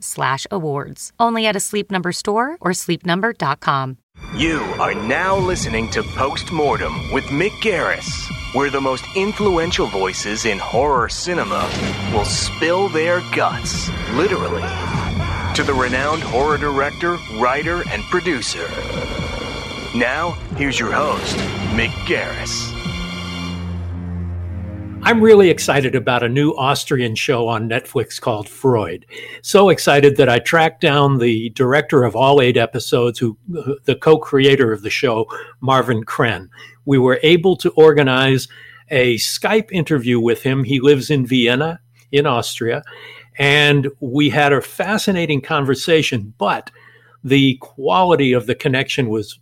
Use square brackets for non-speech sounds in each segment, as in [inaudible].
slash awards. Only at a Sleep Number store or sleepnumber.com. You are now listening to Postmortem with Mick Garris, where the most influential voices in horror cinema will spill their guts, literally, to the renowned horror director, writer, and producer. Now, here's your host, Mick Garris. I'm really excited about a new Austrian show on Netflix called Freud. So excited that I tracked down the director of all eight episodes, who uh, the co-creator of the show, Marvin Kren. We were able to organize a Skype interview with him. He lives in Vienna, in Austria, and we had a fascinating conversation, but the quality of the connection was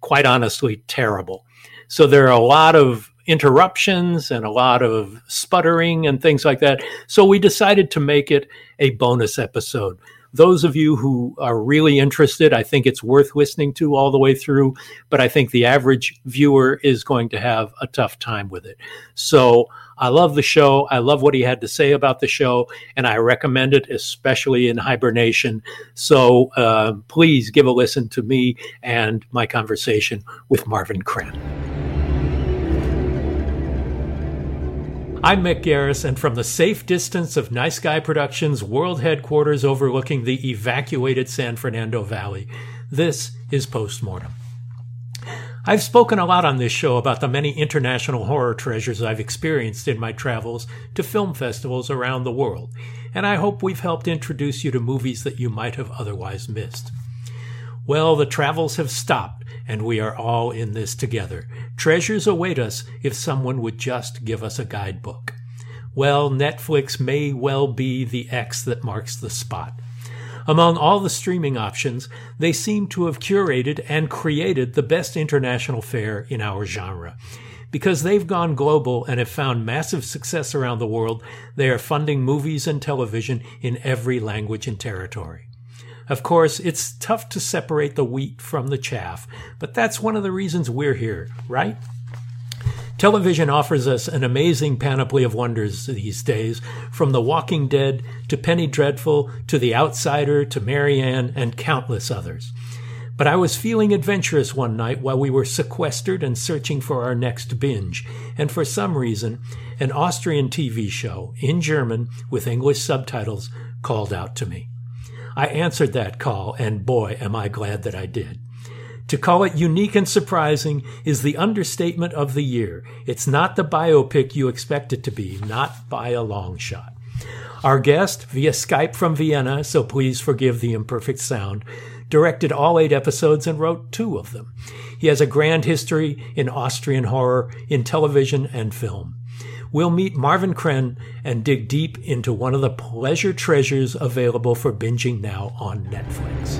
quite honestly terrible. So there are a lot of interruptions and a lot of sputtering and things like that. So we decided to make it a bonus episode. Those of you who are really interested, I think it's worth listening to all the way through, but I think the average viewer is going to have a tough time with it. So I love the show. I love what he had to say about the show, and I recommend it, especially in hibernation. So uh, please give a listen to me and my conversation with Marvin Kren. I'm Mick Garris, and from the safe distance of Nice Guy Productions world headquarters overlooking the evacuated San Fernando Valley, this is Postmortem. I've spoken a lot on this show about the many international horror treasures I've experienced in my travels to film festivals around the world, and I hope we've helped introduce you to movies that you might have otherwise missed. Well, the travels have stopped, and we are all in this together. Treasures await us if someone would just give us a guidebook. Well, Netflix may well be the X that marks the spot. Among all the streaming options, they seem to have curated and created the best international fare in our genre. Because they've gone global and have found massive success around the world, they are funding movies and television in every language and territory. Of course, it's tough to separate the wheat from the chaff, but that's one of the reasons we're here, right? Television offers us an amazing panoply of wonders these days, from The Walking Dead to Penny Dreadful to The Outsider to Marianne and countless others. But I was feeling adventurous one night while we were sequestered and searching for our next binge, and for some reason, an Austrian TV show in German with English subtitles called out to me. I answered that call, and boy, am I glad that I did. To call it unique and surprising is the understatement of the year. It's not the biopic you expect it to be, not by a long shot. Our guest, via Skype from Vienna, so please forgive the imperfect sound, directed all eight episodes and wrote two of them. He has a grand history in Austrian horror, in television and film. We'll meet Marvin Kren and dig deep into one of the pleasure treasures available for binging now on Netflix.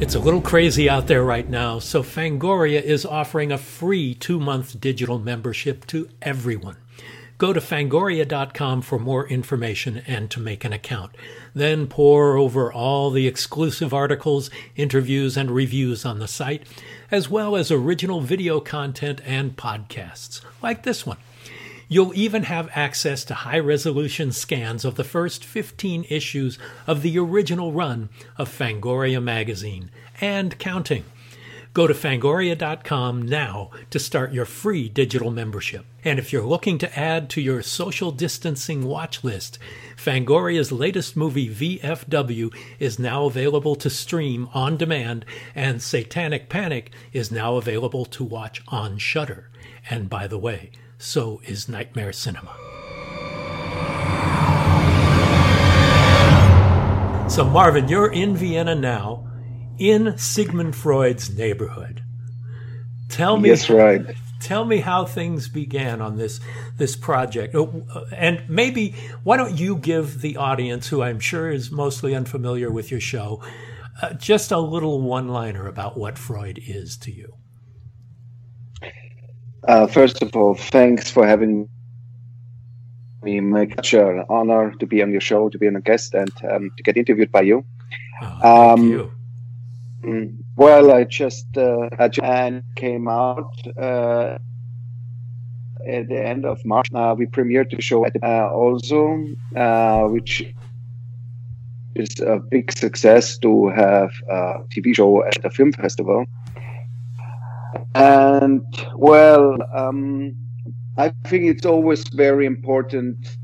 It's a little crazy out there right now, so Fangoria is offering a free two month digital membership to everyone. Go to fangoria.com for more information and to make an account. Then pore over all the exclusive articles, interviews, and reviews on the site, as well as original video content and podcasts, like this one. You'll even have access to high resolution scans of the first 15 issues of the original run of Fangoria magazine, and counting. Go to fangoria.com now to start your free digital membership. And if you're looking to add to your social distancing watch list, Fangoria's latest movie, VFW, is now available to stream on demand, and Satanic Panic is now available to watch on Shudder. And by the way, so is Nightmare Cinema. So, Marvin, you're in Vienna now in Sigmund Freud's neighborhood. Tell me, yes, right. Tell me how things began on this this project, oh, and maybe why don't you give the audience, who I'm sure is mostly unfamiliar with your show, uh, just a little one liner about what Freud is to you. Uh, first of all, thanks for having me. My such an honor to be on your show, to be a guest, and um, to get interviewed by you. Oh, um, you. Mm, well, I just uh, and came out uh, at the end of March. Uh, we premiered the show at, uh, also, uh, which is a big success to have a TV show at a film festival. And well, um, I think it's always very important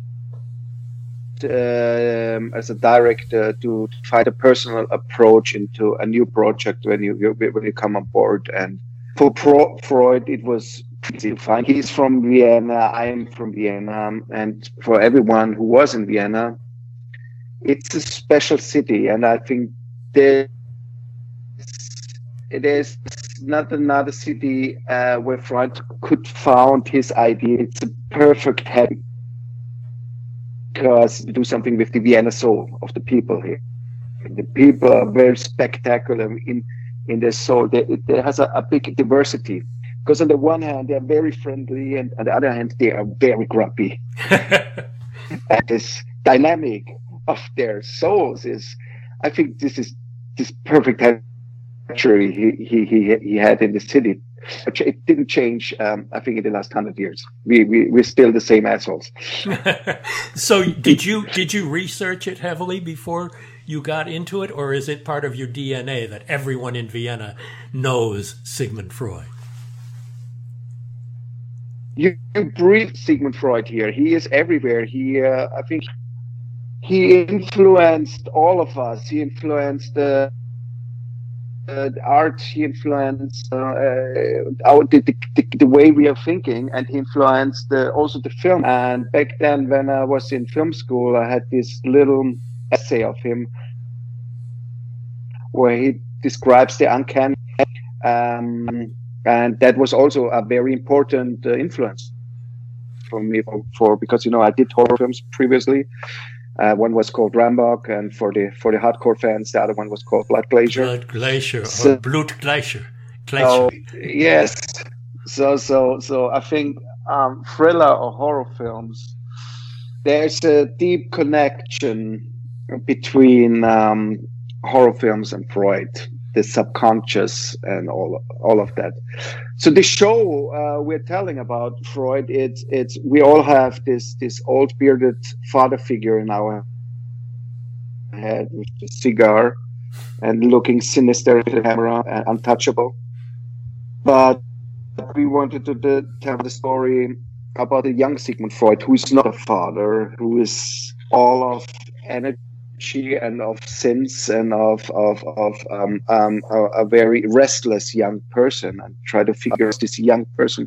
um, as a director to find a personal approach into a new project when you when you come on board. And for Pro- Freud, it was to find. He's from Vienna. I am from Vienna, and for everyone who was in Vienna, it's a special city, and I think there's it is not another city uh, where Freud could found his idea. It's a perfect happy because do something with the Vienna soul of the people here. The people are very spectacular in in their soul. There, there has a, a, big diversity because on the one hand they are very friendly, and on the other hand they are very grumpy. [laughs] and this dynamic of their souls is, I think, this is this perfect he, he he he had in the city it didn't change. Um, I think in the last hundred years, we we we're still the same assholes. [laughs] so did you did you research it heavily before you got into it, or is it part of your DNA that everyone in Vienna knows Sigmund Freud? You, you breathe Sigmund Freud here. He is everywhere. He, uh, I think, he influenced all of us. He influenced the. Uh, uh, art he influenced uh, uh, our the, the, the, way we are thinking and he influenced the, also the film. And back then when i was in film school i had this little essay of him where he describes the uncanny um, and that was also a very important uh, influence for me for, for, because you know i did horror films previously uh, one was called Rammbock, and for the for the hardcore fans, the other one was called Blood Glacier. Blood Glacier so, or Blutgletscher. Glacier. So, yes. So so so I think um, thriller or horror films, there's a deep connection between um, horror films and Freud the subconscious and all all of that. So the show uh, we're telling about Freud, it's it's we all have this this old bearded father figure in our head with a cigar and looking sinister at the camera and untouchable. But we wanted to, tell the story about a young Sigmund Freud who is not a father, who is all of energy and of sins and of of of um, um, a, a, very restless young person and try to figure out this young person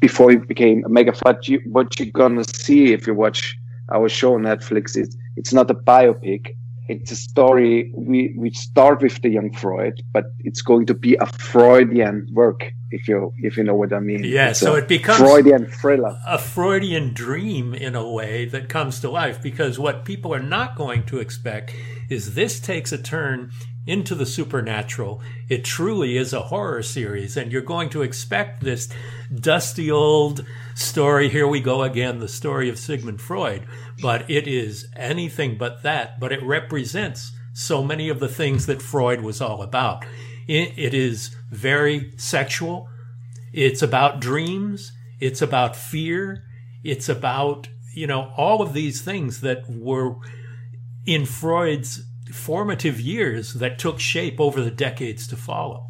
before he became a mega. But you, what you're gonna see if you watch our show on Netflix is it's not a biopic. It's a story. We we start with the young Freud, but it's going to be a Freudian work if you if you know what I mean. Yeah, it's so it becomes Freudian thriller, a Freudian dream in a way that comes to life. Because what people are not going to expect is this takes a turn into the supernatural. It truly is a horror series, and you're going to expect this dusty old story. Here we go again, the story of Sigmund Freud. But it is anything but that. But it represents so many of the things that Freud was all about. It, it is very sexual. It's about dreams. It's about fear. It's about, you know, all of these things that were in Freud's formative years that took shape over the decades to follow.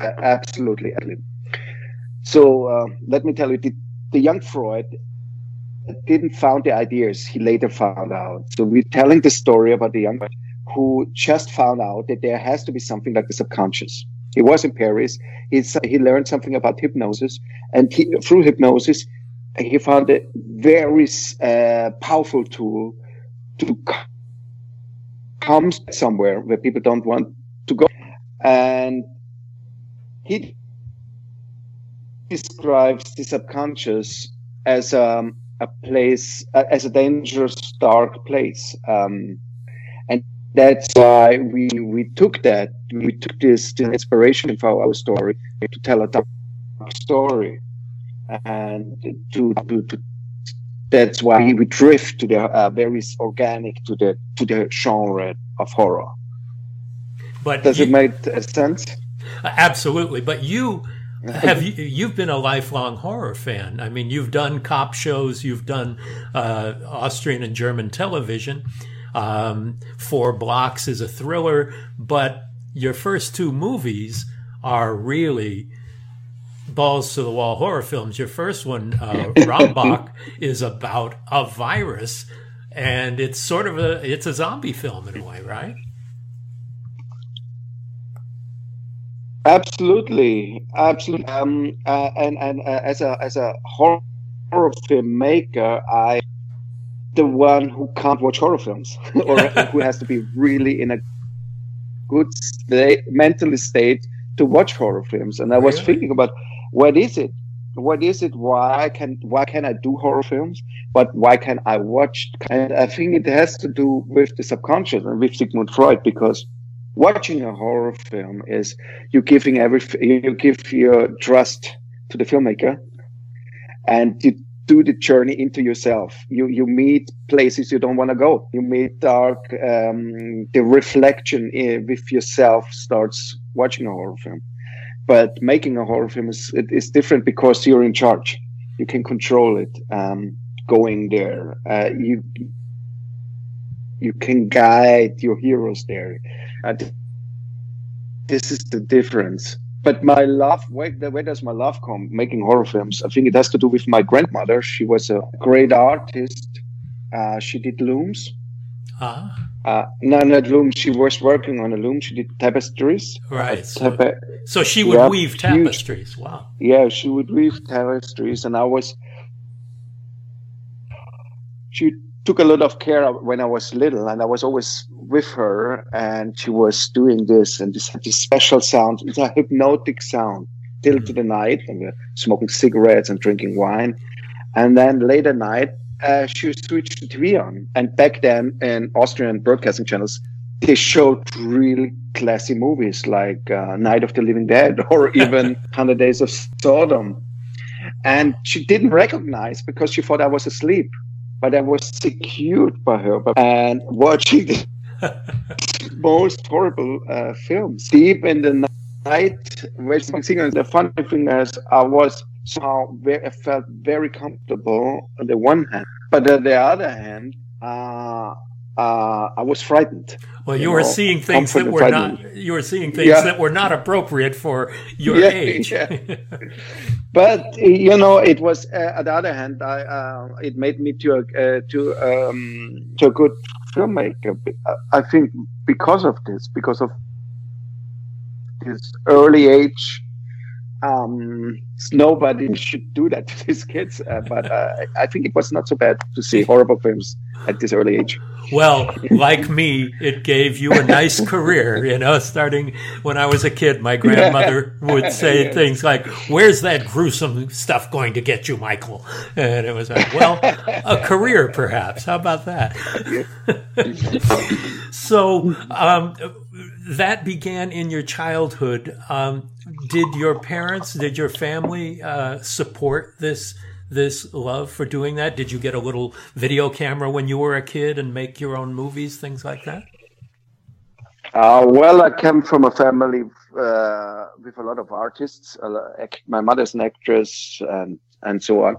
Absolutely. So uh, let me tell you, the, the young Freud didn't found the ideas he later found out. So we're telling the story about the young who just found out that there has to be something like the subconscious. He was in Paris. He's, he learned something about hypnosis, and he, through hypnosis, he found a very uh, powerful tool to come somewhere where people don't want to go. And he describes the subconscious as um, a place, uh, as a dangerous, dark place. Um, and that's why we we took that we took this, this inspiration for our story to tell a dark story and to, to, to that's why we drift to the uh, very organic to the to the genre of horror. But does you, it make sense? Absolutely. But you have [laughs] you, you've been a lifelong horror fan. I mean, you've done cop shows, you've done uh, Austrian and German television. Um, Four Blocks is a thriller, but your first two movies are really balls to the wall horror films. Your first one, uh, [laughs] Rammbock, is about a virus, and it's sort of a it's a zombie film in a way, right? Absolutely, absolutely. Um, uh, and and uh, as a as a horror filmmaker, I the one who can't watch horror films [laughs] or who has to be really in a good state, mentally state to watch horror films. And I was thinking about what is it? What is it? Why can why can I do horror films? But why can I watch? And I think it has to do with the subconscious and with Sigmund Freud because watching a horror film is you giving every you give your trust to the filmmaker and you do the journey into yourself you you meet places you don't want to go you meet dark um, the reflection with yourself starts watching a horror film but making a horror film is it is different because you're in charge. You can control it. Um, going there, uh, you you can guide your heroes there. Uh, this is the difference. But my love, where, where does my love come? Making horror films. I think it has to do with my grandmother. She was a great artist. Uh, she did looms. Ah. Uh, no, not loom. She was working on a loom. She did tapestries. Right. So, so, she would yeah, weave tapestries. Huge. Wow. Yeah, she would weave tapestries, and I was. She took a lot of care when I was little, and I was always with her, and she was doing this, and this had this special sound. It's a hypnotic sound till mm-hmm. to the night, and we're smoking cigarettes and drinking wine, and then late at night uh, she switched the TV on. And back then, in Austrian broadcasting channels, they showed really classy movies like uh, Night of the Living Dead [laughs] or even [laughs] 100 Days of Sodom. And she didn't recognize because she thought I was asleep. But I was secured by her and watching the [laughs] most horrible uh, films. Deep in the night, Singer. The funny thing is, I was somehow very, I felt very comfortable on the one hand, but on the other hand, uh, uh, I was frightened. Well, you, you were know, seeing things that were not. You were seeing things yeah. that were not appropriate for your yeah, age. Yeah. [laughs] but you know, it was. Uh, on the other hand, I, uh, it made me to a uh, to um, to a good filmmaker. I think because of this, because of this early age um, nobody should do that to these kids. Uh, but uh, I think it was not so bad to see horrible films at this early age. Well, like me, it gave you a nice career. You know, starting when I was a kid, my grandmother would [laughs] say yes. things like, "Where's that gruesome stuff going to get you, Michael?" And it was like, "Well, a career, perhaps. How about that?" [laughs] so um, that began in your childhood. Um, did your parents, did your family uh, support this? this love for doing that? Did you get a little video camera when you were a kid and make your own movies, things like that? Uh, well, I come from a family uh, with a lot of artists. My mother's an actress and, and so on.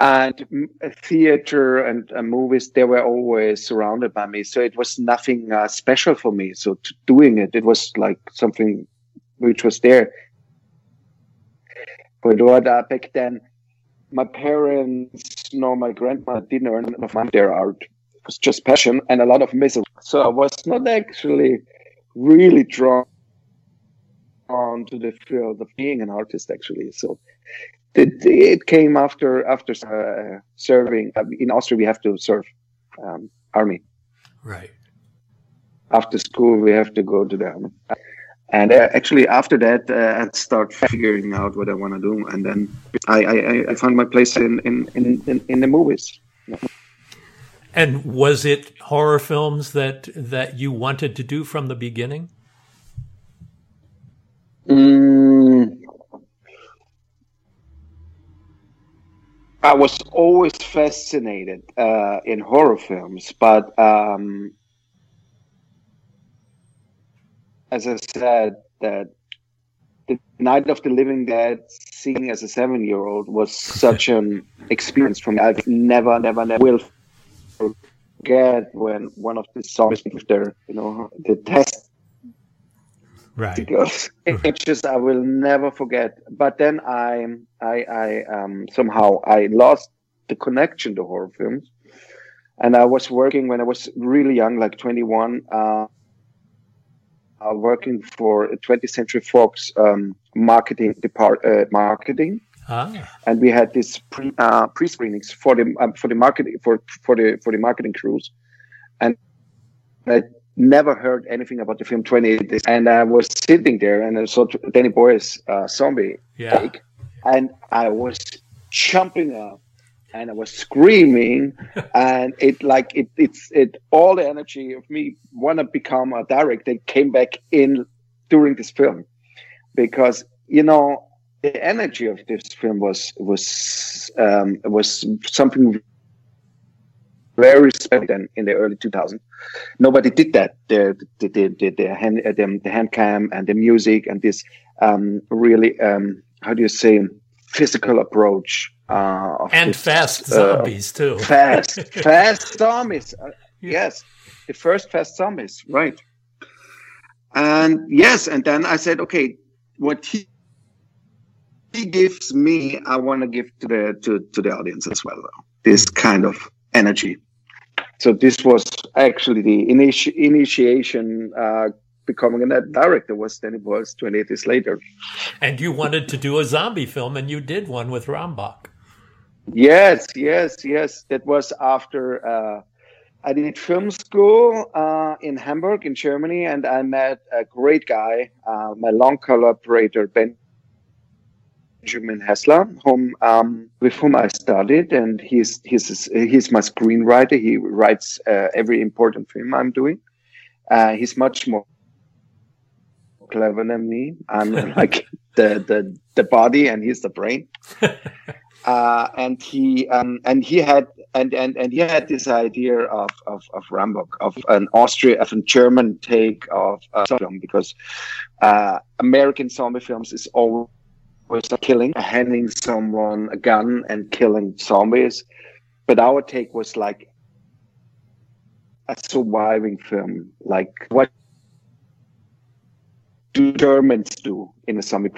and theater and movies they were always surrounded by me so it was nothing uh, special for me so doing it it was like something which was there but what uh, back then my parents nor my grandma didn't earn enough money their art it was just passion and a lot of misery so i was not actually really drawn on to the field of being an artist actually so it, it came after after uh, serving uh, in Austria. We have to serve um, army. Right. After school, we have to go to the army. And uh, actually, after that, uh, I start figuring out what I want to do, and then I, I, I found my place in in, in, in the movies. And was it horror films that that you wanted to do from the beginning? Mm, I was always fascinated uh, in horror films, but um, as I said, that the Night of the Living Dead, seeing as a seven-year-old, was such an experience for me. I've never, never, never will forget when one of the zombies, there, you know, the test. Right. Because [laughs] it's just i will never forget. But then i i i um somehow i lost the connection to horror films. And i was working when i was really young like 21 uh, uh working for 20th century fox um, marketing depart uh, marketing ah. and we had these pre uh, pre screenings for the um, for the marketing for for the for the marketing crews and I never heard anything about the film 28 days and i was sitting there and i saw danny boyle's uh, zombie yeah. take and i was jumping up and i was screaming [laughs] and it like it it's it all the energy of me want to become a director came back in during this film because you know the energy of this film was was um, was something very special in the early 2000s. Nobody did that. The the the, the, the hand the, the hand cam and the music and this um, really um, how do you say physical approach uh, and this, fast uh, zombies too. Fast, [laughs] fast zombies. Uh, yes, the first fast zombies, right? And yes, and then I said, okay, what he he gives me, I want to give to the to, to the audience as well. This kind of energy. So this was actually the initi- initiation. Uh, becoming a director was then it was 28 years later. And you wanted to do a zombie film, and you did one with Rammbock. Yes, yes, yes. That was after uh, I did film school uh, in Hamburg, in Germany, and I met a great guy, uh, my long collaborator Ben Benjamin Hessler, whom um, with whom I studied, and he's he's he's my screenwriter. He writes uh, every important film I'm doing. Uh, he's much more clever than me. I'm [laughs] like the the the body, and he's the brain. [laughs] Uh, and he um, and he had and, and and he had this idea of of, of Rammbock, of an Austrian, of a German take of uh, film because uh, American zombie films is always killing, handing someone a gun and killing zombies. But our take was like a surviving film, like what do Germans do in a zombie?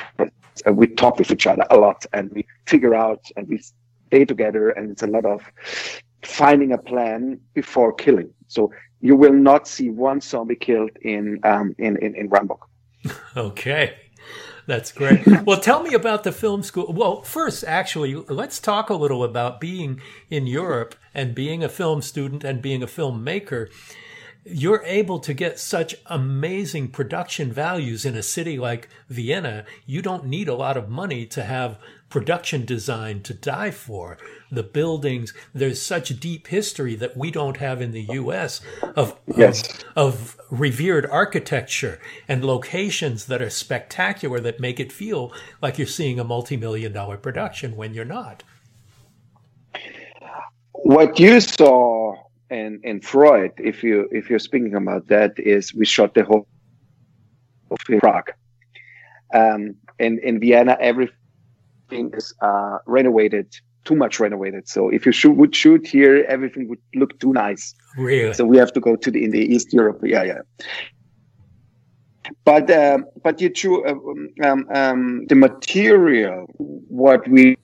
Uh, we talk with each other a lot, and we figure out, and we stay together, and it's a lot of finding a plan before killing. So you will not see one zombie killed in um, in in, in Rammbock. [laughs] Okay. That's great. well, tell me about the film school. Well, first, actually, let's talk a little about being in Europe and being a film student and being a filmmaker. You're able to get such amazing production values in a city like Vienna. You don't need a lot of money to have production design to die for. The buildings, there's such deep history that we don't have in the US of, yes. of, of revered architecture and locations that are spectacular that make it feel like you're seeing a multi-million dollar production when you're not. What you saw in, in Freud, if you if you're speaking about that, is we shot the whole of Prague. Um, in in Vienna, everything is uh, renovated too much renovated. So if you shoot, would shoot here, everything would look too nice. Really? So we have to go to the in the East Europe. Yeah, yeah. But uh, but you true uh, um, um, the material what we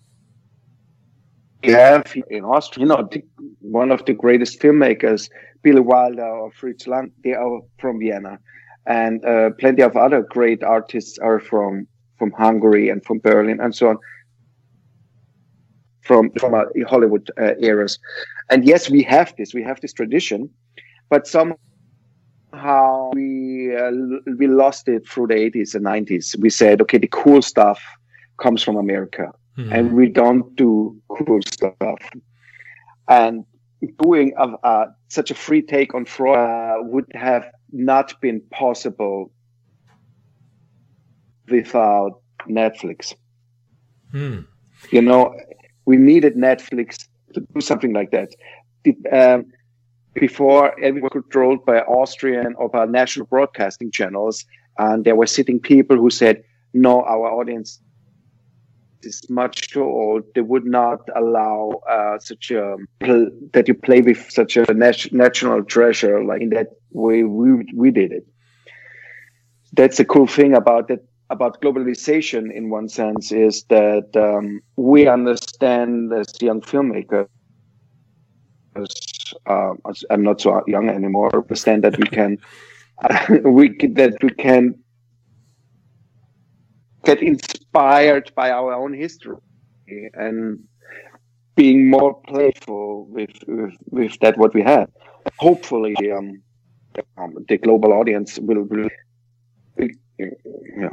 have in Austria, you know, the, one of the greatest filmmakers, Billy Wilder or Fritz Lang, they are from Vienna, and uh, plenty of other great artists are from from Hungary and from Berlin and so on. From from uh, Hollywood uh, eras. And yes, we have this, we have this tradition, but somehow we uh, we lost it through the 80s and 90s. We said, okay, the cool stuff comes from America, mm-hmm. and we don't do cool stuff. And doing a, uh, such a free take on Freud uh, would have not been possible without Netflix. Hmm. You know, we needed Netflix to do something like that. Um, before everyone was controlled by Austrian or by national broadcasting channels, and there were sitting people who said, "No, our audience is much too old. They would not allow uh, such a pl- that you play with such a nat- national treasure like in that way we we did it." That's the cool thing about that about globalization in one sense is that um, we understand as young filmmakers uh, I'm not so young anymore understand that we can [laughs] we that we can get inspired by our own history and being more playful with with, with that what we have. Hopefully um, the global audience will, will yeah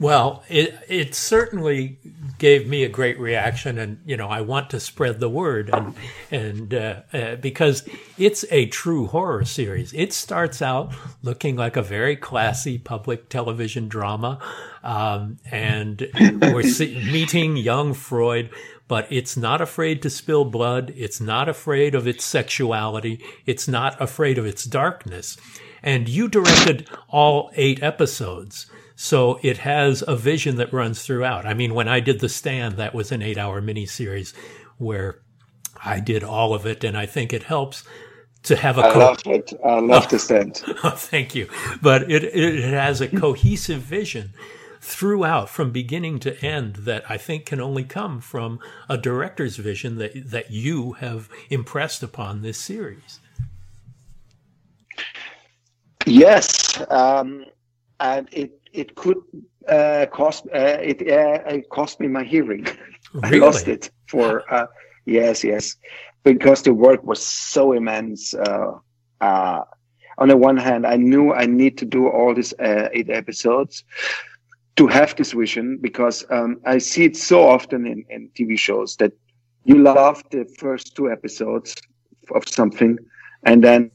well, it it certainly gave me a great reaction, and you know I want to spread the word, and and uh, uh, because it's a true horror series. It starts out looking like a very classy public television drama, um, and we're see- meeting young Freud, but it's not afraid to spill blood. It's not afraid of its sexuality. It's not afraid of its darkness. And you directed all eight episodes. So it has a vision that runs throughout. I mean, when I did The Stand, that was an eight hour miniseries where I did all of it. And I think it helps to have a. I co- love it. I love The Stand. [laughs] oh, thank you. But it, it has a cohesive vision throughout from beginning to end that I think can only come from a director's vision that, that you have impressed upon this series. Yes. Um, and it it could uh, cost uh, it, uh, it cost me my hearing. Really? [laughs] I lost it for uh, yes, yes, because the work was so immense. Uh, uh, on the one hand, I knew I need to do all these eight episodes to have this vision because um, I see it so often in, in TV shows that you love the first two episodes of something, and then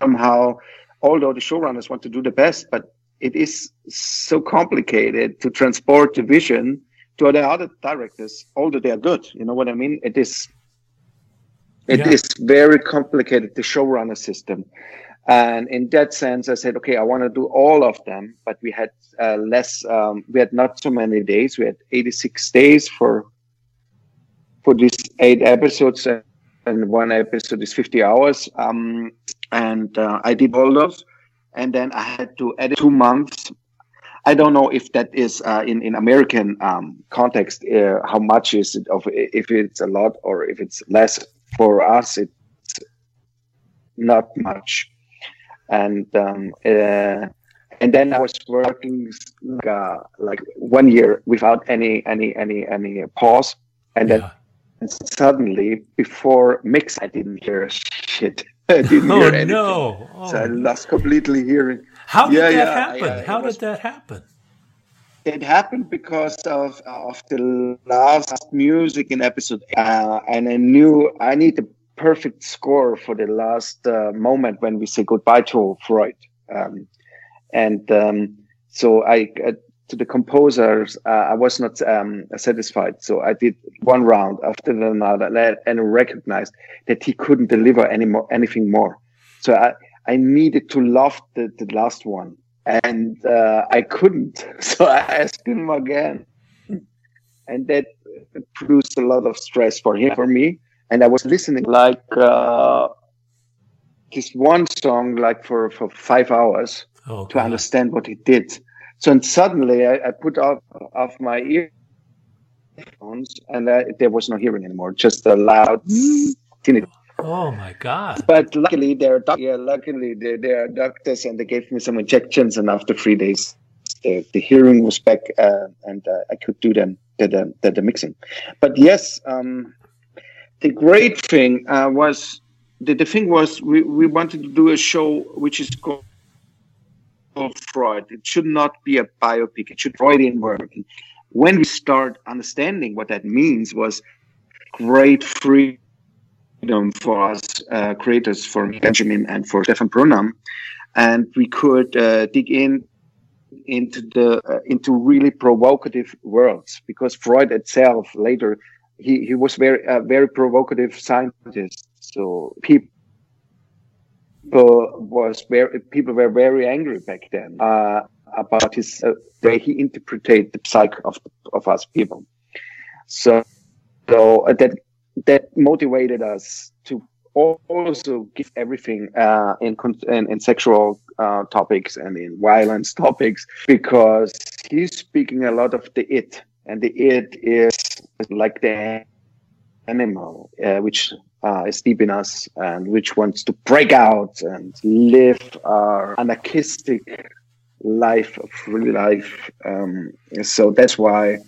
somehow, although the showrunners want to do the best, but it is so complicated to transport the vision to the other directors, although they are good. You know what I mean? It is it yeah. is very complicated, the showrunner system. And in that sense, I said, okay, I want to do all of them, but we had uh, less, um, we had not so many days. We had 86 days for, for these eight episodes and one episode is 50 hours. Um, and uh, I did all those and then I had to edit two months. I don't know if that is uh, in in American um, context. Uh, how much is it of if it's a lot or if it's less? For us, it's not much, and um, uh, and then I was working like, uh, like one year without any any any any pause, and yeah. then suddenly before mix, I didn't hear shit. [laughs] I didn't oh, hear anything. no. Oh. So I lost completely hearing. How did yeah, that yeah, happen? I, How was, did that happen? It happened because of of the last music in episode, uh, and I knew I need the perfect score for the last uh, moment when we say goodbye to Freud, um, and um, so I uh, to the composers, uh, I was not um, satisfied. So I did one round after another and recognized that he couldn't deliver any more, anything more. So I, I needed to love the, the last one and uh, I couldn't. [laughs] So I asked him again. and that produced a lot of stress for him for me. And I was listening like uh, this one song like for for five hours oh, to understand what he did. So and suddenly I, I put off off my earphones and I, there was no hearing anymore, just a loud. Oh my god! But luckily, they're yeah, luckily they, they are doctors, and they gave me some injections, and after three days, the, the hearing was back, uh, and uh, I could do them the, the, the, the mixing. But yes, um, the great thing uh, was the, the thing was we, we wanted to do a show which is called Freud. It should not be a biopic. It should Freudian work. And when we start understanding what that means, was great freedom for us uh, creators, for Benjamin and for Stefan Brunner, and we could uh, dig in into the uh, into really provocative worlds because Freud itself later he, he was very uh, very provocative scientist so people was very people were very angry back then uh, about his uh, way he interpreted the psyche of of us people. So so uh, that that motivated us to also give everything uh, in, in, in sexual uh, topics and in violence [laughs] topics because he's speaking a lot of the it. And the it is like the animal uh, which uh, is deep in us and which wants to break out and live our anarchistic life of real life um, so that's why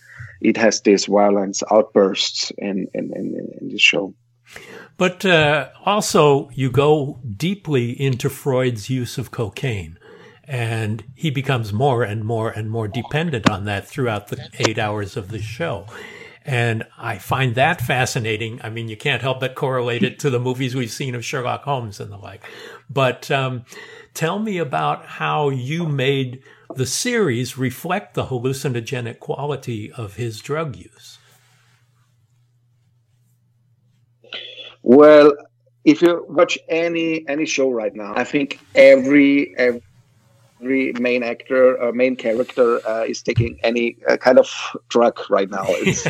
it has these violence outbursts in in, in, in the show but uh, also, you go deeply into Freud's use of cocaine, and he becomes more and more and more dependent on that throughout the eight hours of the show. And I find that fascinating. I mean, you can't help but correlate it to the movies we've seen of Sherlock Holmes and the like. But um, tell me about how you made the series reflect the hallucinogenic quality of his drug use. Well, if you watch any any show right now, I think every every main actor or main character uh, is taking any uh, kind of drug right now. It's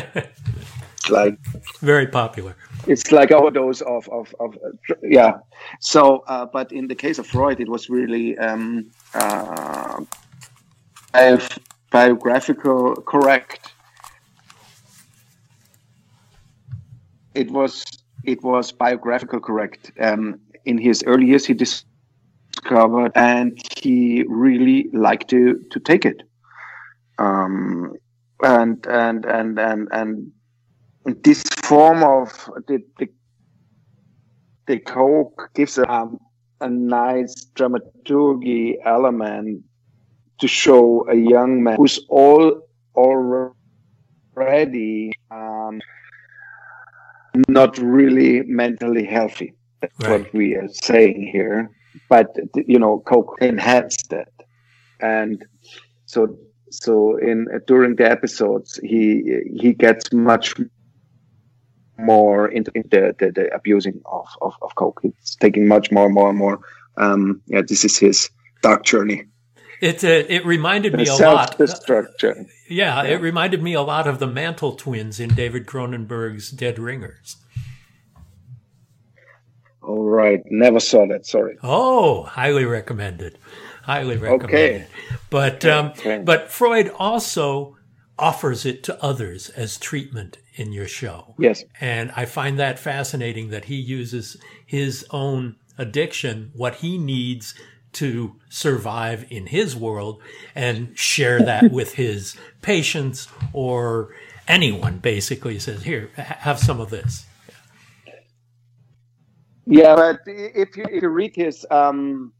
[laughs] like very popular. It's like overdose of of, of uh, yeah. So, uh, but in the case of Freud, it was really um, uh, biographical correct. It was it was biographical correct. Um, in his early years, he discovered, and he really liked to to take it. Um, and and and and and this form of the the, the coke gives a, a nice dramaturgy element to show a young man who's all already um, not really mentally healthy. That's right. what we are saying here. But you know, Coke enhanced that, and so so in during the episodes, he he gets much more into the, the, the abusing of, of, of coke. It's taking much more and more and more. Um, yeah, this is his dark journey. It uh, it reminded me a lot. Yeah, yeah, it reminded me a lot of the Mantle twins in David Cronenberg's Dead Ringers. All right, never saw that. Sorry. Oh, highly recommended. Highly recommended. Okay. But um, okay. but Freud also offers it to others as treatment in your show. Yes. And I find that fascinating that he uses his own addiction, what he needs to survive in his world and share that [laughs] with his patients or anyone basically says here have some of this yeah but if you, if you read his um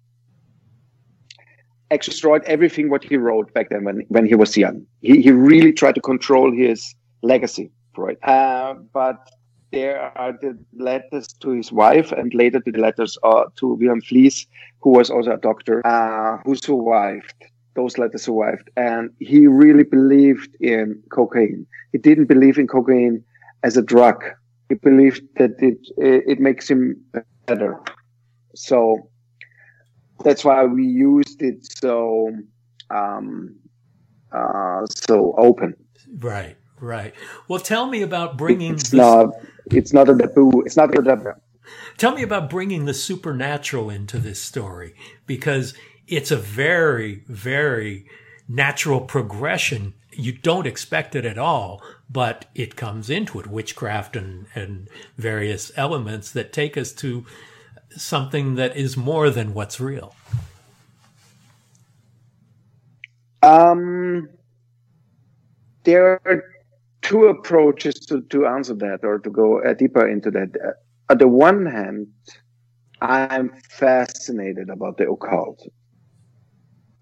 actually destroyed everything what he wrote back then when, when he was young he, he really tried to control his legacy right uh, but there are the letters to his wife and later the letters uh, to Wilhelm Fliess, who was also a doctor, uh, who survived. Those letters survived. And he really believed in cocaine. He didn't believe in cocaine as a drug. He believed that it, it, it makes him better. So that's why we used it so, um, uh, so open. Right Right. Well, tell me about bringing. It's not. It's not a taboo. It's not a taboo. Tell me about bringing the supernatural into this story because it's a very, very natural progression. You don't expect it at all, but it comes into it, witchcraft and, and various elements that take us to something that is more than what's real. Um, there are two approaches to, to answer that or to go uh, deeper into that. Uh, on the one hand, I'm fascinated about the occult.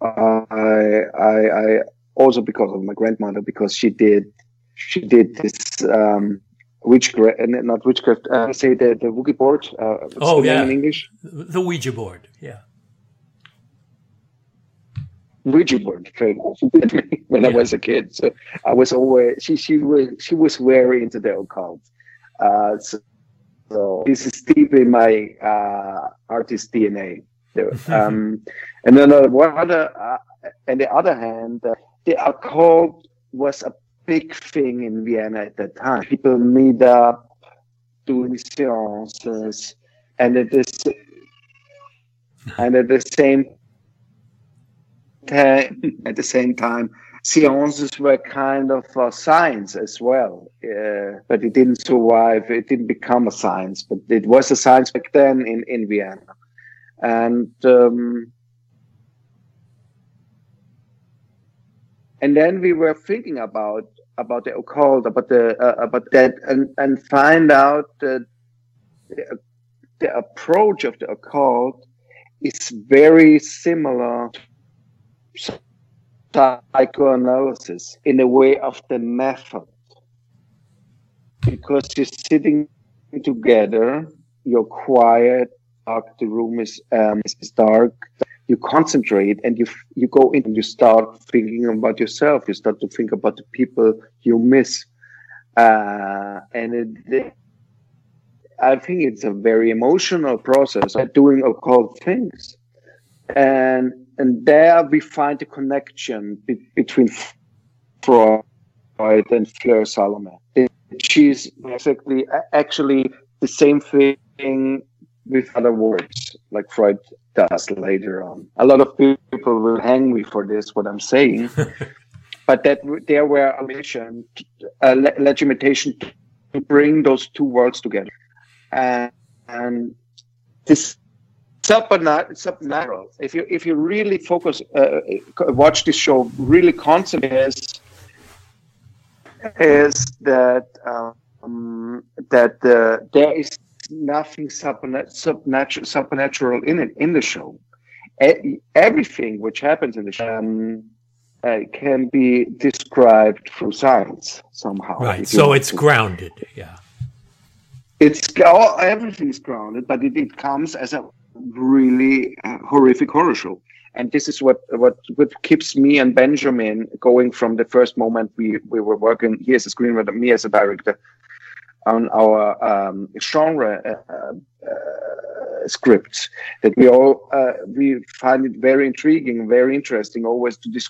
I, I, I also because of my grandmother, because she did, she did this um, witchcraft, uh, not witchcraft. Uh, say the the Ouija board. Uh, oh yeah, in English, the Ouija board. Yeah. Ouija board [laughs] when yeah. I was a kid. So I was always she she was she was very into the occult. Uh, so, so, this is deep in my uh, artist DNA. [laughs] Um, and then on the other, uh, on the other hand, uh, the occult was a big thing in Vienna at that time. People meet up, doing seances, and at this, and at the same time, at the same time, seances were kind of a science as well, uh, but it didn't survive. It didn't become a science, but it was a science back then in in Vienna, and. Um, and then we were thinking about about the occult, about the uh, about that, and and find out that the, the approach of the occult is very similar to psychoanalysis in the way of the method, because you're sitting together, you're quiet, dark, the room is um, is dark you concentrate and you you go in and you start thinking about yourself. You start to think about the people you miss, uh, and it, I think it's a very emotional process of doing occult things, and and there we find the connection be- between Freud and Fleur Salome. She's basically actually the same thing with other words, like Freud does later on. A lot of people will hang me for this, what I'm saying, [laughs] but that there were a mission, a legitimation to bring those two worlds together. And, and this supernatural, if you if you really focus, uh, watch this show, really concentrate is, is that um, that uh, there is nothing supernatural, supernatural in it in the show. everything which happens in the show um, uh, can be described through science somehow. Right. So it's grounded. Yeah. It's all, everything's grounded, but it, it comes as a really uh, horrific horror show. And this is what, what what keeps me and Benjamin going from the first moment we, we were working. He as a screenwriter, me as a director, on our um, genre uh, uh, scripts that we all uh, we find it very intriguing, very interesting, always to, dis-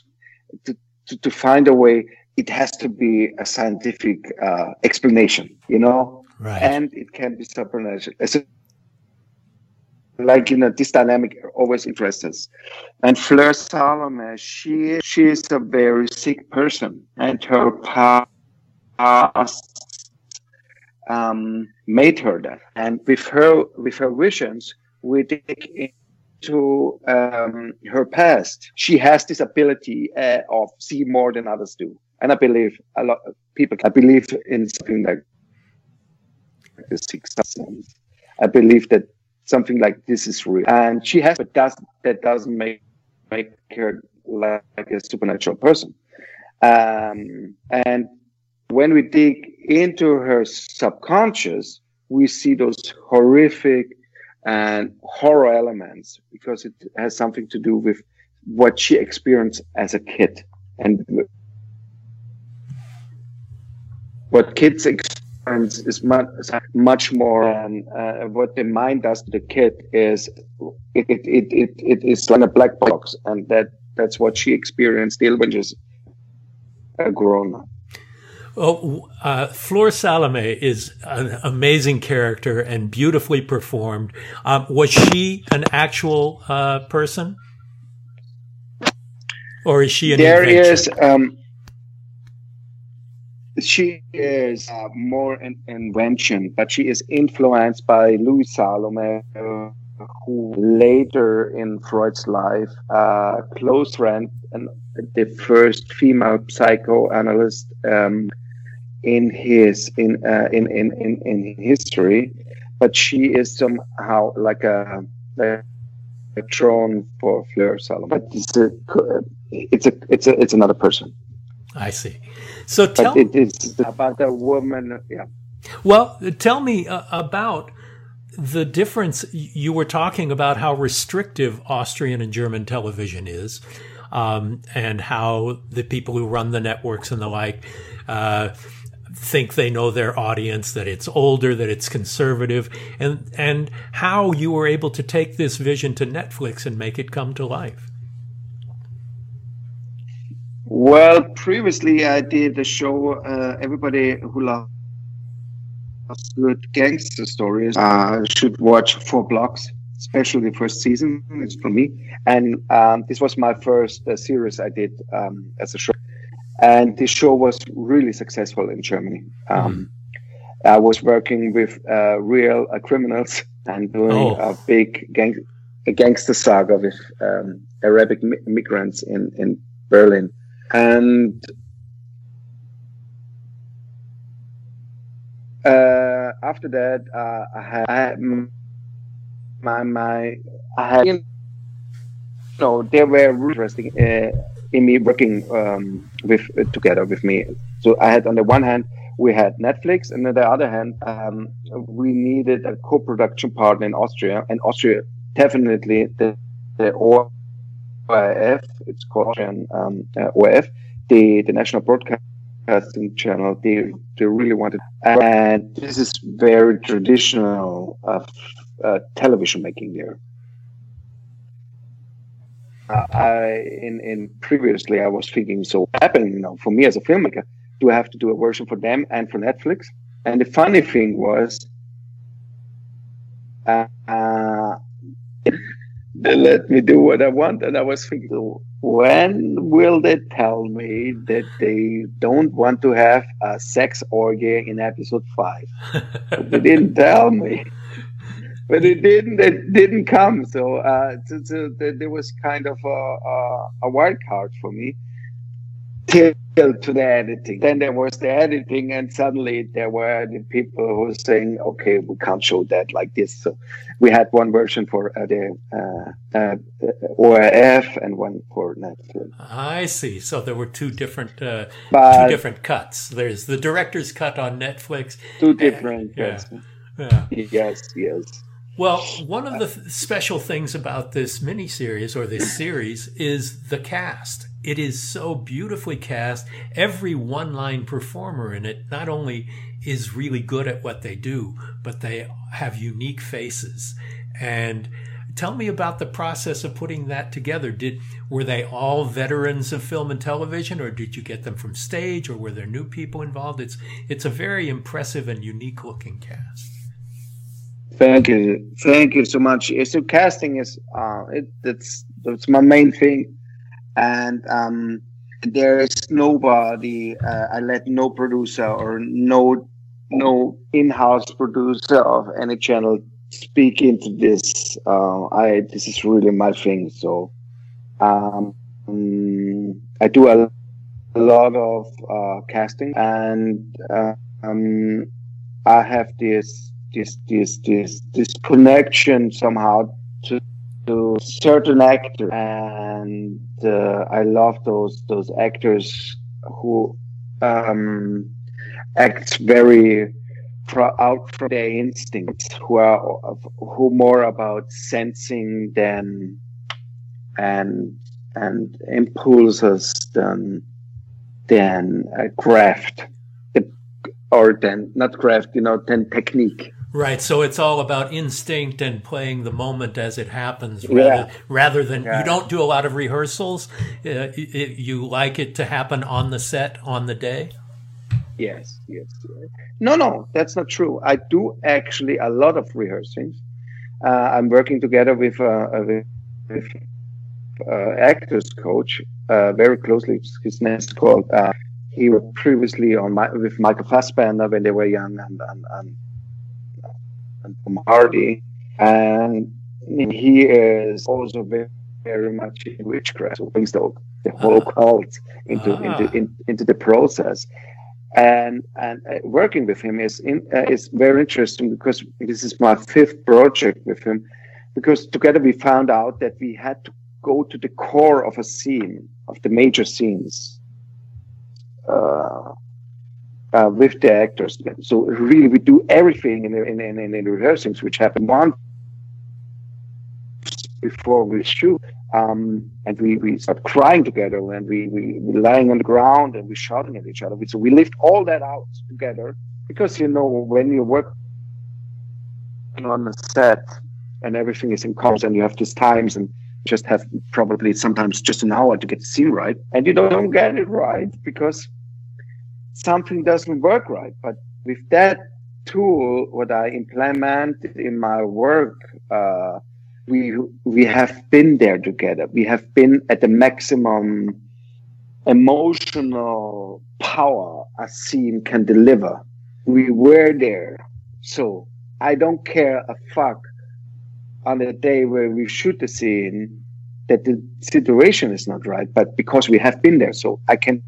to, to, to find a way. It has to be a scientific uh, explanation, you know, right. and it can be supernatural. like you know, this dynamic always interests us. And Fleur Salome, she she is a very sick person, and her past um, made her that. And with her, with her visions, we dig into um, her past. She has this ability uh, of see more than others do. And I believe a lot of people, I believe in something like the sixth sense. I believe that something like this is real. And she has, but does, that doesn't make, make her like a supernatural person. Um, and when we dig into her subconscious, we see those horrific and horror elements because it has something to do with what she experienced as a kid. And what kids experience is much, much more uh, what the mind does to the kid is it, it, it, it, it is like a black box. And that that's what she experienced still when she's a grown up Oh, uh, Fleur Salome is an amazing character and beautifully performed. Um, was she an actual uh, person, or is she an There invention? is. Um, she is uh, more an invention, but she is influenced by Louis Salome, who later in Freud's life, uh, close friend and the first female psychoanalyst um, in his in, uh, in, in in in history. But she is somehow like a, a throne for Fleur Salome. But it's a it's a it's a it's another person. I see. So tell But it is about a woman. Yeah. Well, tell me uh, about the difference. You were talking about how restrictive Austrian and German television is, um, and how the people who run the networks and the like uh, think they know their audience, that it's older, that it's conservative, and and how you were able to take this vision to Netflix and make it come to life. Well, previously I did a show. Uh, everybody who loves good gangster stories uh, should watch Four Blocks, especially the first season. It's for me, and um, this was my first uh, series I did um, as a show, and this show was really successful in Germany. Um, I was working with uh, real uh, criminals [laughs] and doing Oh. a big gang, a gangster saga with um, Arabic mi- migrants in in Berlin and uh, after that, uh, I had, I had my my I had you know they were really interesting uh, in me working um, with uh, together with me. So I had on the one hand we had Netflix, and on the other hand um, we needed a co-production partner in Austria, and Austria definitely the the ORF, it's called Austrian um, uh, the the national broadcasting channel. They they really wanted, and this is very traditional uh, television making there. Uh, I in in previously I was thinking so what happened you know for me as a filmmaker do I have to do a version for them and for Netflix? And the funny thing was uh, uh, they let me do what I want and I was thinking when will they tell me that they don't want to have a sex orgy in episode five? [laughs] They didn't tell me but it didn't it didn't come so uh so th- there was kind of a, a, a wild card for me till to the editing then there was the editing and suddenly there were the people who were saying okay we can't show that like this so we had one version for uh, the uh, uh, ORF and one for Netflix I see. So there were two different uh, two different cuts. There's the director's cut on Netflix. two different Yeah. Yeah. yes yes Well, one of the th- special things about this miniseries or this series is the cast. It is so beautifully cast. Every one line performer in it not only is really good at what they do, but they have unique faces. And tell me about the process of putting that together. Did were they all veterans of film and television, or did you get them from stage, or were there new people involved? It's it's a very impressive and unique looking cast. Thank you, thank you so much. So casting is uh, it, that's that's my main thing, and um, there is nobody. Uh, I let no producer or no no in-house producer of any channel speak into this. Uh, I this is really my thing. So um, I do a, a lot of uh, casting, and uh, um, I have this this this this this connection somehow to to certain actors, and uh, I love those those actors who um, act very pro- out from their instincts, who are who more about sensing than and and impulses than than uh, craft or than not craft, you know, than technique. Right, so it's all about instinct and playing the moment as it happens, rather, Yeah. rather than Yeah. you don't do a lot of rehearsals. Uh, it, you like it to happen on the set on the day. Yes, yes. No, no, that's not true. I do actually a lot of rehearsing. Uh, I'm working together with, uh, with, with uh, actors coach uh, very closely. His name is called. Uh, he was previously on my, with Michael Fassbender when they were young and and and, and Tom Hardy, and he is also very very much in witchcraft, so brings the, the whole uh-huh. cult into uh-huh. into in, into the process. And and uh, working with him is in, uh, is very interesting because this is my fifth project with him, because together we found out that we had to go to the core of a scene, of the major scenes, uh, uh, with the actors. So really, we do everything in the, in, in, in the which happen once before we shoot. Um, and we, we start crying together and we, we, we lying on the ground and we shouting at each other. So we lift all that out together because, you know, when you work on a set and everything is in common and you have these times and just have probably sometimes just an hour to get the scene right and you don't get it right because something doesn't work right but with that tool what i implement in my work uh, we we have been there together. We have been at the maximum emotional power a scene can deliver. We were there. So i don't care a fuck on the day where we shoot the scene that the situation is not right, but because we have been there, so I can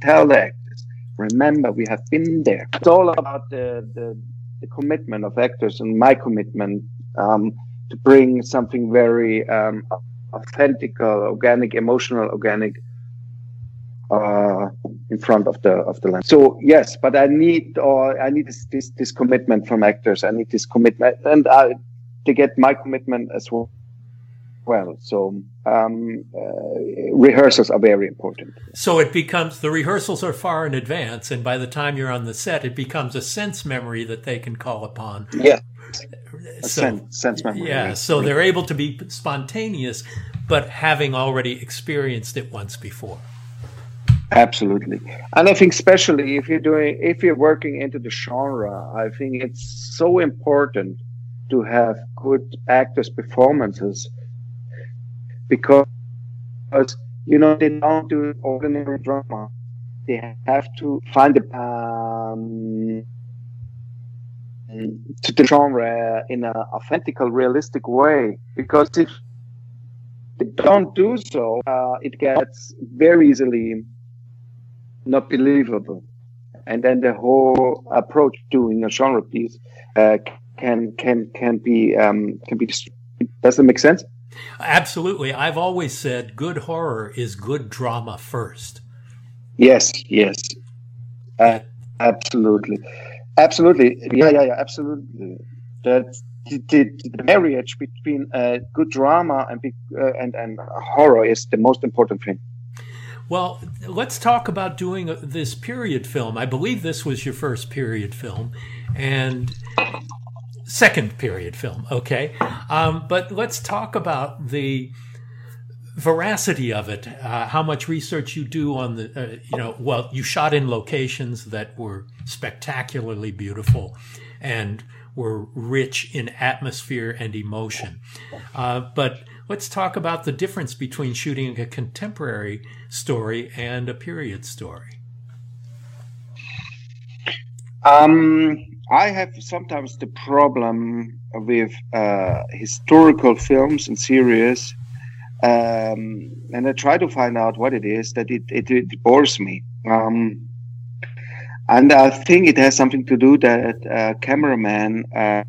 tell the actors, remember we have been there. It's all about the the, the commitment of actors and my commitment um, to bring something very um, authentic, organic, emotional, organic uh, in front of the of the lens. So yes, but I need or I need this, this, this commitment from actors. I need this commitment, and I to get my commitment as well. Well, so um, uh, rehearsals are very important. So it becomes the rehearsals are far in advance, and by the time you're on the set, it becomes a sense memory that they can call upon. Yeah, so, sense, sense memory. Yeah, so they're able to be spontaneous, but having already experienced it once before. Absolutely, and I think especially if you're doing if you're working into the genre, I think it's so important to have good actors' performances because you know they don't do ordinary drama. They have to find a um, to the genre in an authentic, realistic way. Because if they don't do so, uh, it gets very easily not believable, and then the whole approach to doing a genre piece uh, can can can be um, can be. Does that make sense? Absolutely. I've always said good horror is good drama first. Yes, yes. Uh, absolutely. Absolutely. Yeah, yeah, yeah, absolutely. That the, the, the marriage between uh, good drama and, uh, and, and horror is the most important thing. Well, let's talk about doing this period film. I believe this was your first period film. And second period film, okay? Um, but let's talk about the veracity of it. Uh, how much research you do on the, uh, you know, well, you shot in locations that were spectacularly beautiful and were rich in atmosphere and emotion. Uh, but let's talk about the difference between shooting a contemporary story and a period story. Um, I have sometimes the problem with uh, historical films and series, um, and I try to find out what it is that it, it, it bores me. Um, and I think it has something to do that uh, cameraman, uh,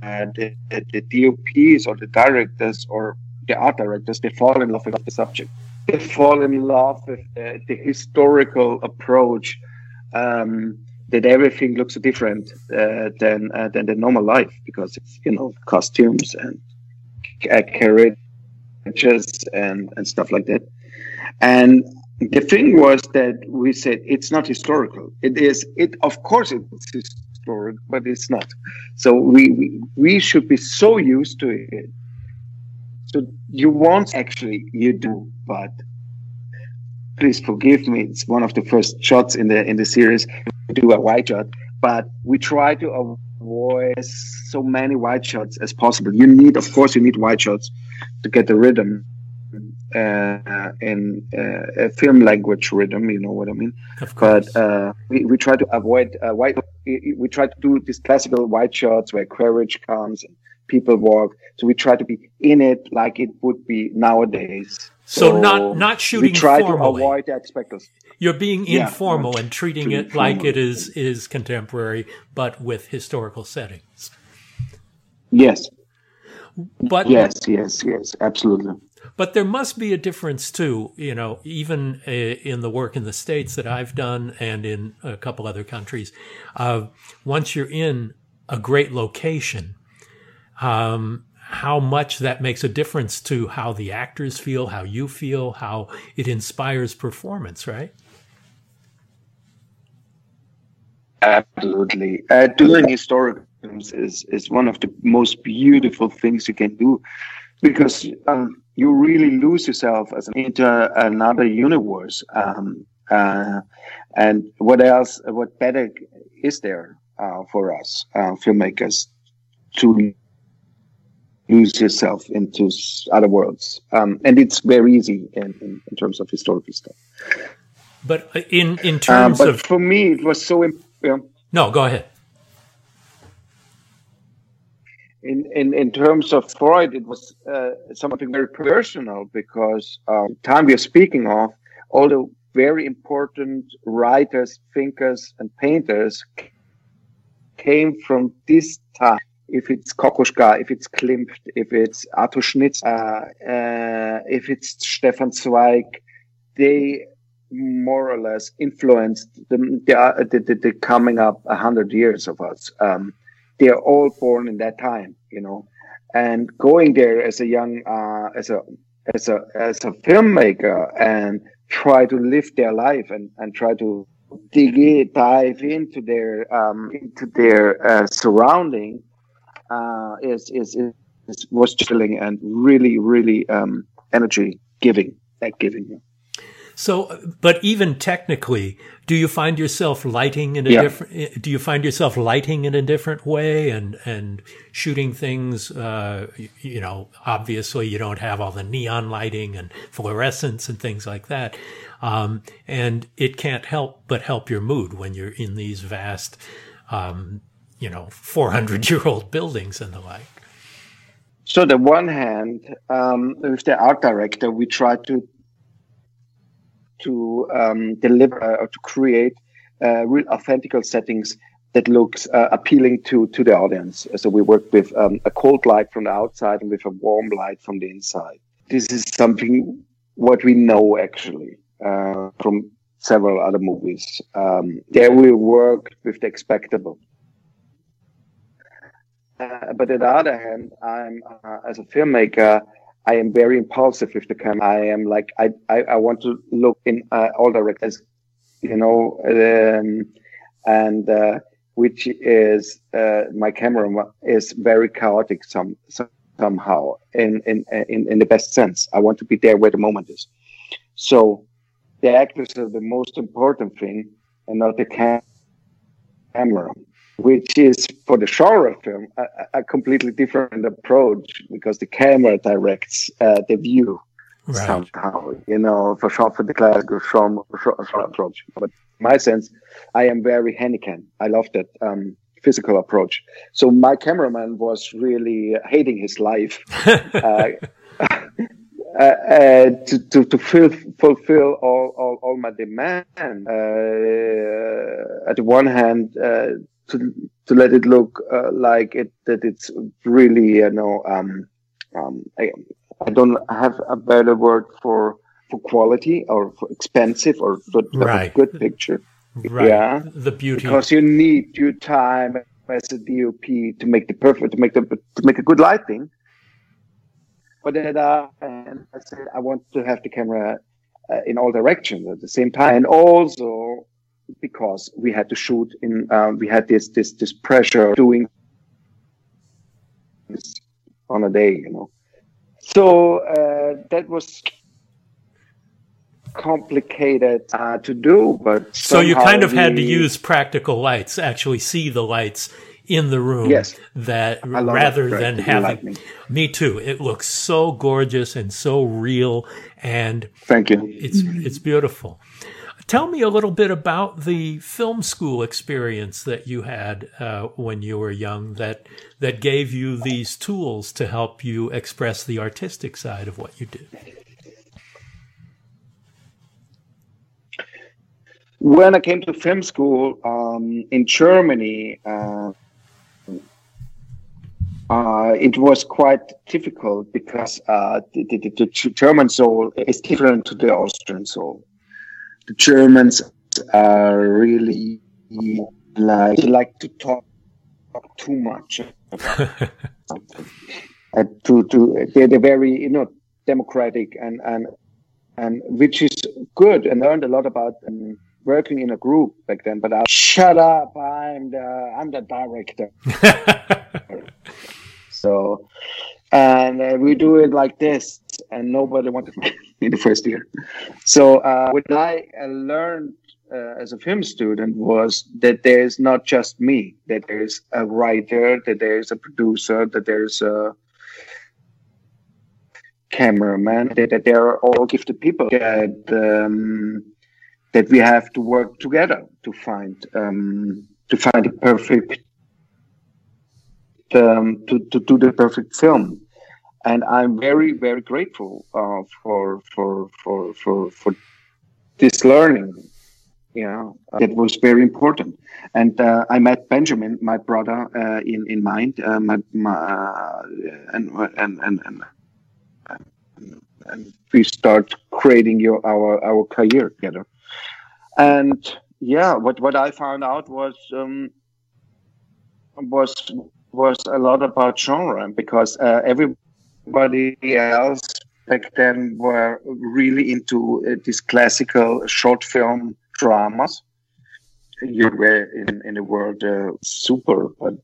uh, the, the, DOPs or the directors or the art directors, they fall in love with the subject. They fall in love with the, the historical approach. Um, that everything looks different uh, than uh, than the normal life because it's you know costumes and carriages and and stuff like that. And the thing was that we said it's not historical. It is. It of course it's historic, but it's not. So we we, we should be so used to it. So you won't actually you do, but please forgive me. It's one of the first shots in the in the series. Do a wide shot, but we try to avoid so many wide shots as possible. You need, of course, you need wide shots to get the rhythm uh, in uh, film language rhythm. You know what I mean? But uh, we, we try to avoid uh, white. We try to do these classical wide shots where courage comes and people walk. So we try to be in it like it would be nowadays. So, so not not shooting. We try formally. to avoid that. You're being informal and treating it like it is is contemporary, but with historical settings. Yes. But yes, yes, yes, absolutely. But there must be a difference too, you know, even uh, in the work in the States that I've done and in a couple other countries. Uh, once you're in a great location, um, how much that makes a difference to how the actors feel, how you feel, how it inspires performance, right? Absolutely. Uh, doing historic films is, is one of the most beautiful things you can do because um, you really lose yourself as an, into another universe. Um, uh, and what else, what better is there uh, for us uh, filmmakers to lose yourself into other worlds? Um, and it's very easy in, in, in, terms of historical stuff. But in, in uh, terms but of. For me, it was so. no, go ahead. in, in, in terms of Freud, it was uh, something very personal because um, time we are speaking of, all the very important writers, thinkers, and painters came from this time. If it's Kokoschka, if it's Klimt, if it's Arthur Schnitzler, uh, uh, if it's Stefan Zweig, they more or less influenced the, the, the, the coming up a hundred years of us. Um, they're all born in that time, you know. And going there as a young, uh, as a as a as a filmmaker and try to live their life and and try to dig in, dive into their um, into their uh, surrounding uh, is, is is was chilling and really really um, energy giving, that giving. So, but even technically, do you find yourself lighting in a yeah. different? Do you find yourself lighting in a different way and and shooting things? Uh, you know, obviously, you don't have all the neon lighting and fluorescence and things like that, um, and it can't help but help your mood when you're in these vast, um, you know, 400 year old [laughs] buildings and the like. So, on the one hand, um, with the art director, we try to to um, deliver uh, or to create uh, real authentical settings that looks uh, appealing to to the audience. So we work with um, a cold light from the outside and with a warm light from the inside. This is something what we know actually uh, from several other movies. Um, there we work with the expectable. Uh, but on the other hand, I'm uh, as a filmmaker, I am very impulsive with the camera. I am like I I, I want to look in uh, all directions, you know, um, and uh, which is uh, my camera is very chaotic some, some somehow in, in in in the best sense. I want to be there where the moment is. So the actors are the most important thing, and not the cam- camera which is for the genre film a, a completely different approach because the camera directs uh, the view right. somehow. You know, for short for the classical genre, genre approach. But my sense, I am very Hannigan. I love that um, physical approach. So my cameraman was really hating his life. [laughs] uh, uh, [laughs] uh, to, to, to fill, fulfill all, all, all my demand. Uh, at the one hand, uh, to to let it look uh, like it that it's really you know um, um, I, I don't have a better word for for quality or for expensive or for right. good picture. Right. Yeah, the beauty because you need your time as a DOP to make the perfect to make the to make a good lighting. But then uh, and I said I want to have the camera uh, in all directions at the same time, and also because we had to shoot in um, we had this this this pressure doing this on a day you know so uh, that was complicated uh, to do, but so you kind of we, had to use practical lights, actually see the lights in the room. Yes, that rather than having me too. It looks so gorgeous and so real, and thank you. It's it's beautiful. Tell me a little bit about the film school experience that you had uh, when you were young that that gave you these tools to help you express the artistic side of what you do. When I came to film school um, in Germany, uh, uh, it was quite difficult because uh, the, the, the, German soul is different to the Austrian soul the Germans are really like like to talk, talk too much [laughs] and to to they're, they're very you know democratic and and and which is good. And learned a lot about um, working in a group back then but I shut up. I'm the I'm the director. [laughs] So and uh, we do it like this and nobody wanted me [laughs] in the first year so uh, what i uh, learned uh, as a film student was that there's not just me that there's a writer that there's a producer that there's a cameraman that, that there are all gifted people that um, that we have to work together to find um, to find the perfect um, to, to do the perfect film. And I'm very, very grateful uh, for, for, for, for, for this learning. You know, it was very important. And uh, I met Benjamin, my brother, uh, in, in mind, uh, my, my, uh, and, and, and, and, and we start creating your, our, our career together. And yeah, what, what I found out was, um, was was a lot about genre because uh, everybody else back then were really into uh, these classical short film dramas. You were in, in the world uh, super, but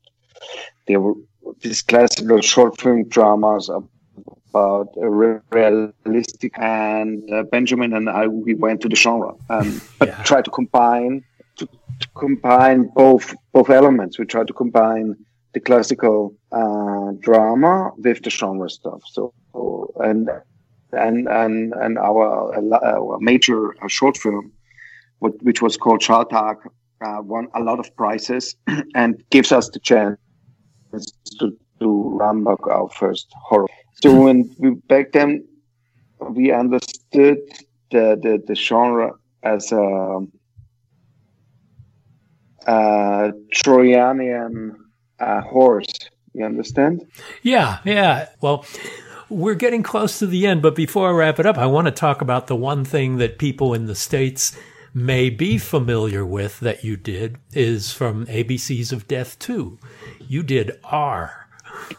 there were these classical short film dramas about realistic. And uh, Benjamin and I, we went to the genre, um, [laughs] but yeah. try to combine to, to combine both both elements. We try to combine the classical uh, drama with the genre stuff. So and and and and our, our major uh, short film, which was called Schautag, uh, won a lot of prizes [clears throat] and gives us the chance to do Rammbock, our first horror. So when we back then we understood the the, the genre as a, a Trojanian uh, horse. You understand? Yeah, yeah. Well, we're getting close to the end, but before I wrap it up, I want to talk about the one thing that people in the States may be familiar with that you did is from ABCs of Death 2. You did R.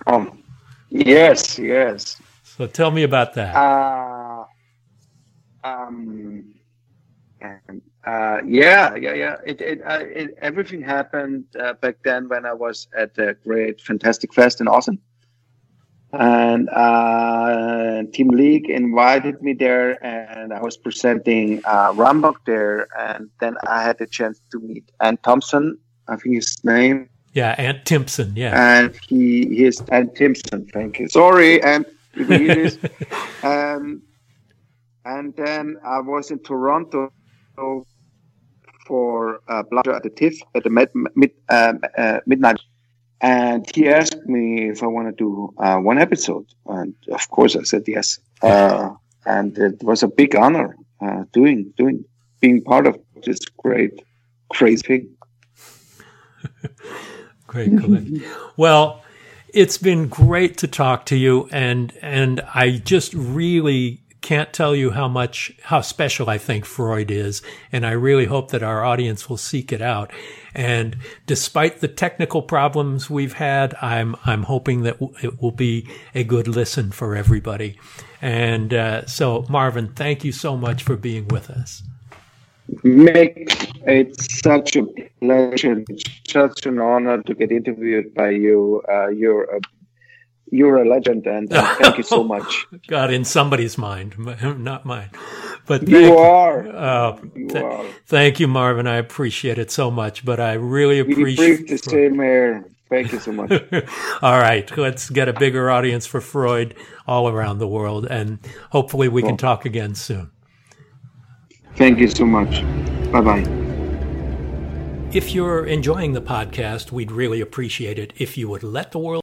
Um, yes, yes. So tell me about that. Uh, um, uh, yeah, yeah, yeah. It, it, uh, it everything happened uh, back then when I was at the Great Fantastic Fest in Austin, and uh, Tim League invited me there, and I was presenting uh, Rammbock there, and then I had the chance to meet Ant Thompson. I think his name. Yeah, Ant Timpson. Yeah, and he he is Ant Timpson. Thank you. Sorry, Ant. [laughs] um, and then I was in Toronto for uh, Blood at the TIFF at the mid, mid, uh, uh, midnight. And he asked me if I want to do uh, one episode. And of course, I said yes. Uh, and it was a big honor uh, doing, doing, being part of this great, crazy thing. [laughs] great, well, it's been great to talk to you, and and I just really can't tell you how much, how special I think Freud is. And I really hope that our audience will seek it out. And despite the technical problems we've had, I'm, I'm hoping that it will be a good listen for everybody. And, uh, so Marvin, thank you so much for being with us. Mick, it's such a pleasure, such an honor to get interviewed by you. Uh, you're a you're a legend, and uh, thank you so [laughs] much. God, in somebody's mind, [laughs] not mine. But You thank, are. uh, You th- are. thank you, Marvin. I appreciate it so much. But I really appreciate. the same air. Thank you so much. [laughs] All right, let's get a bigger audience for Freud all around the world, and hopefully we can talk again soon. Thank you so much. Bye bye. If you're enjoying the podcast, we'd really appreciate it if you would let the world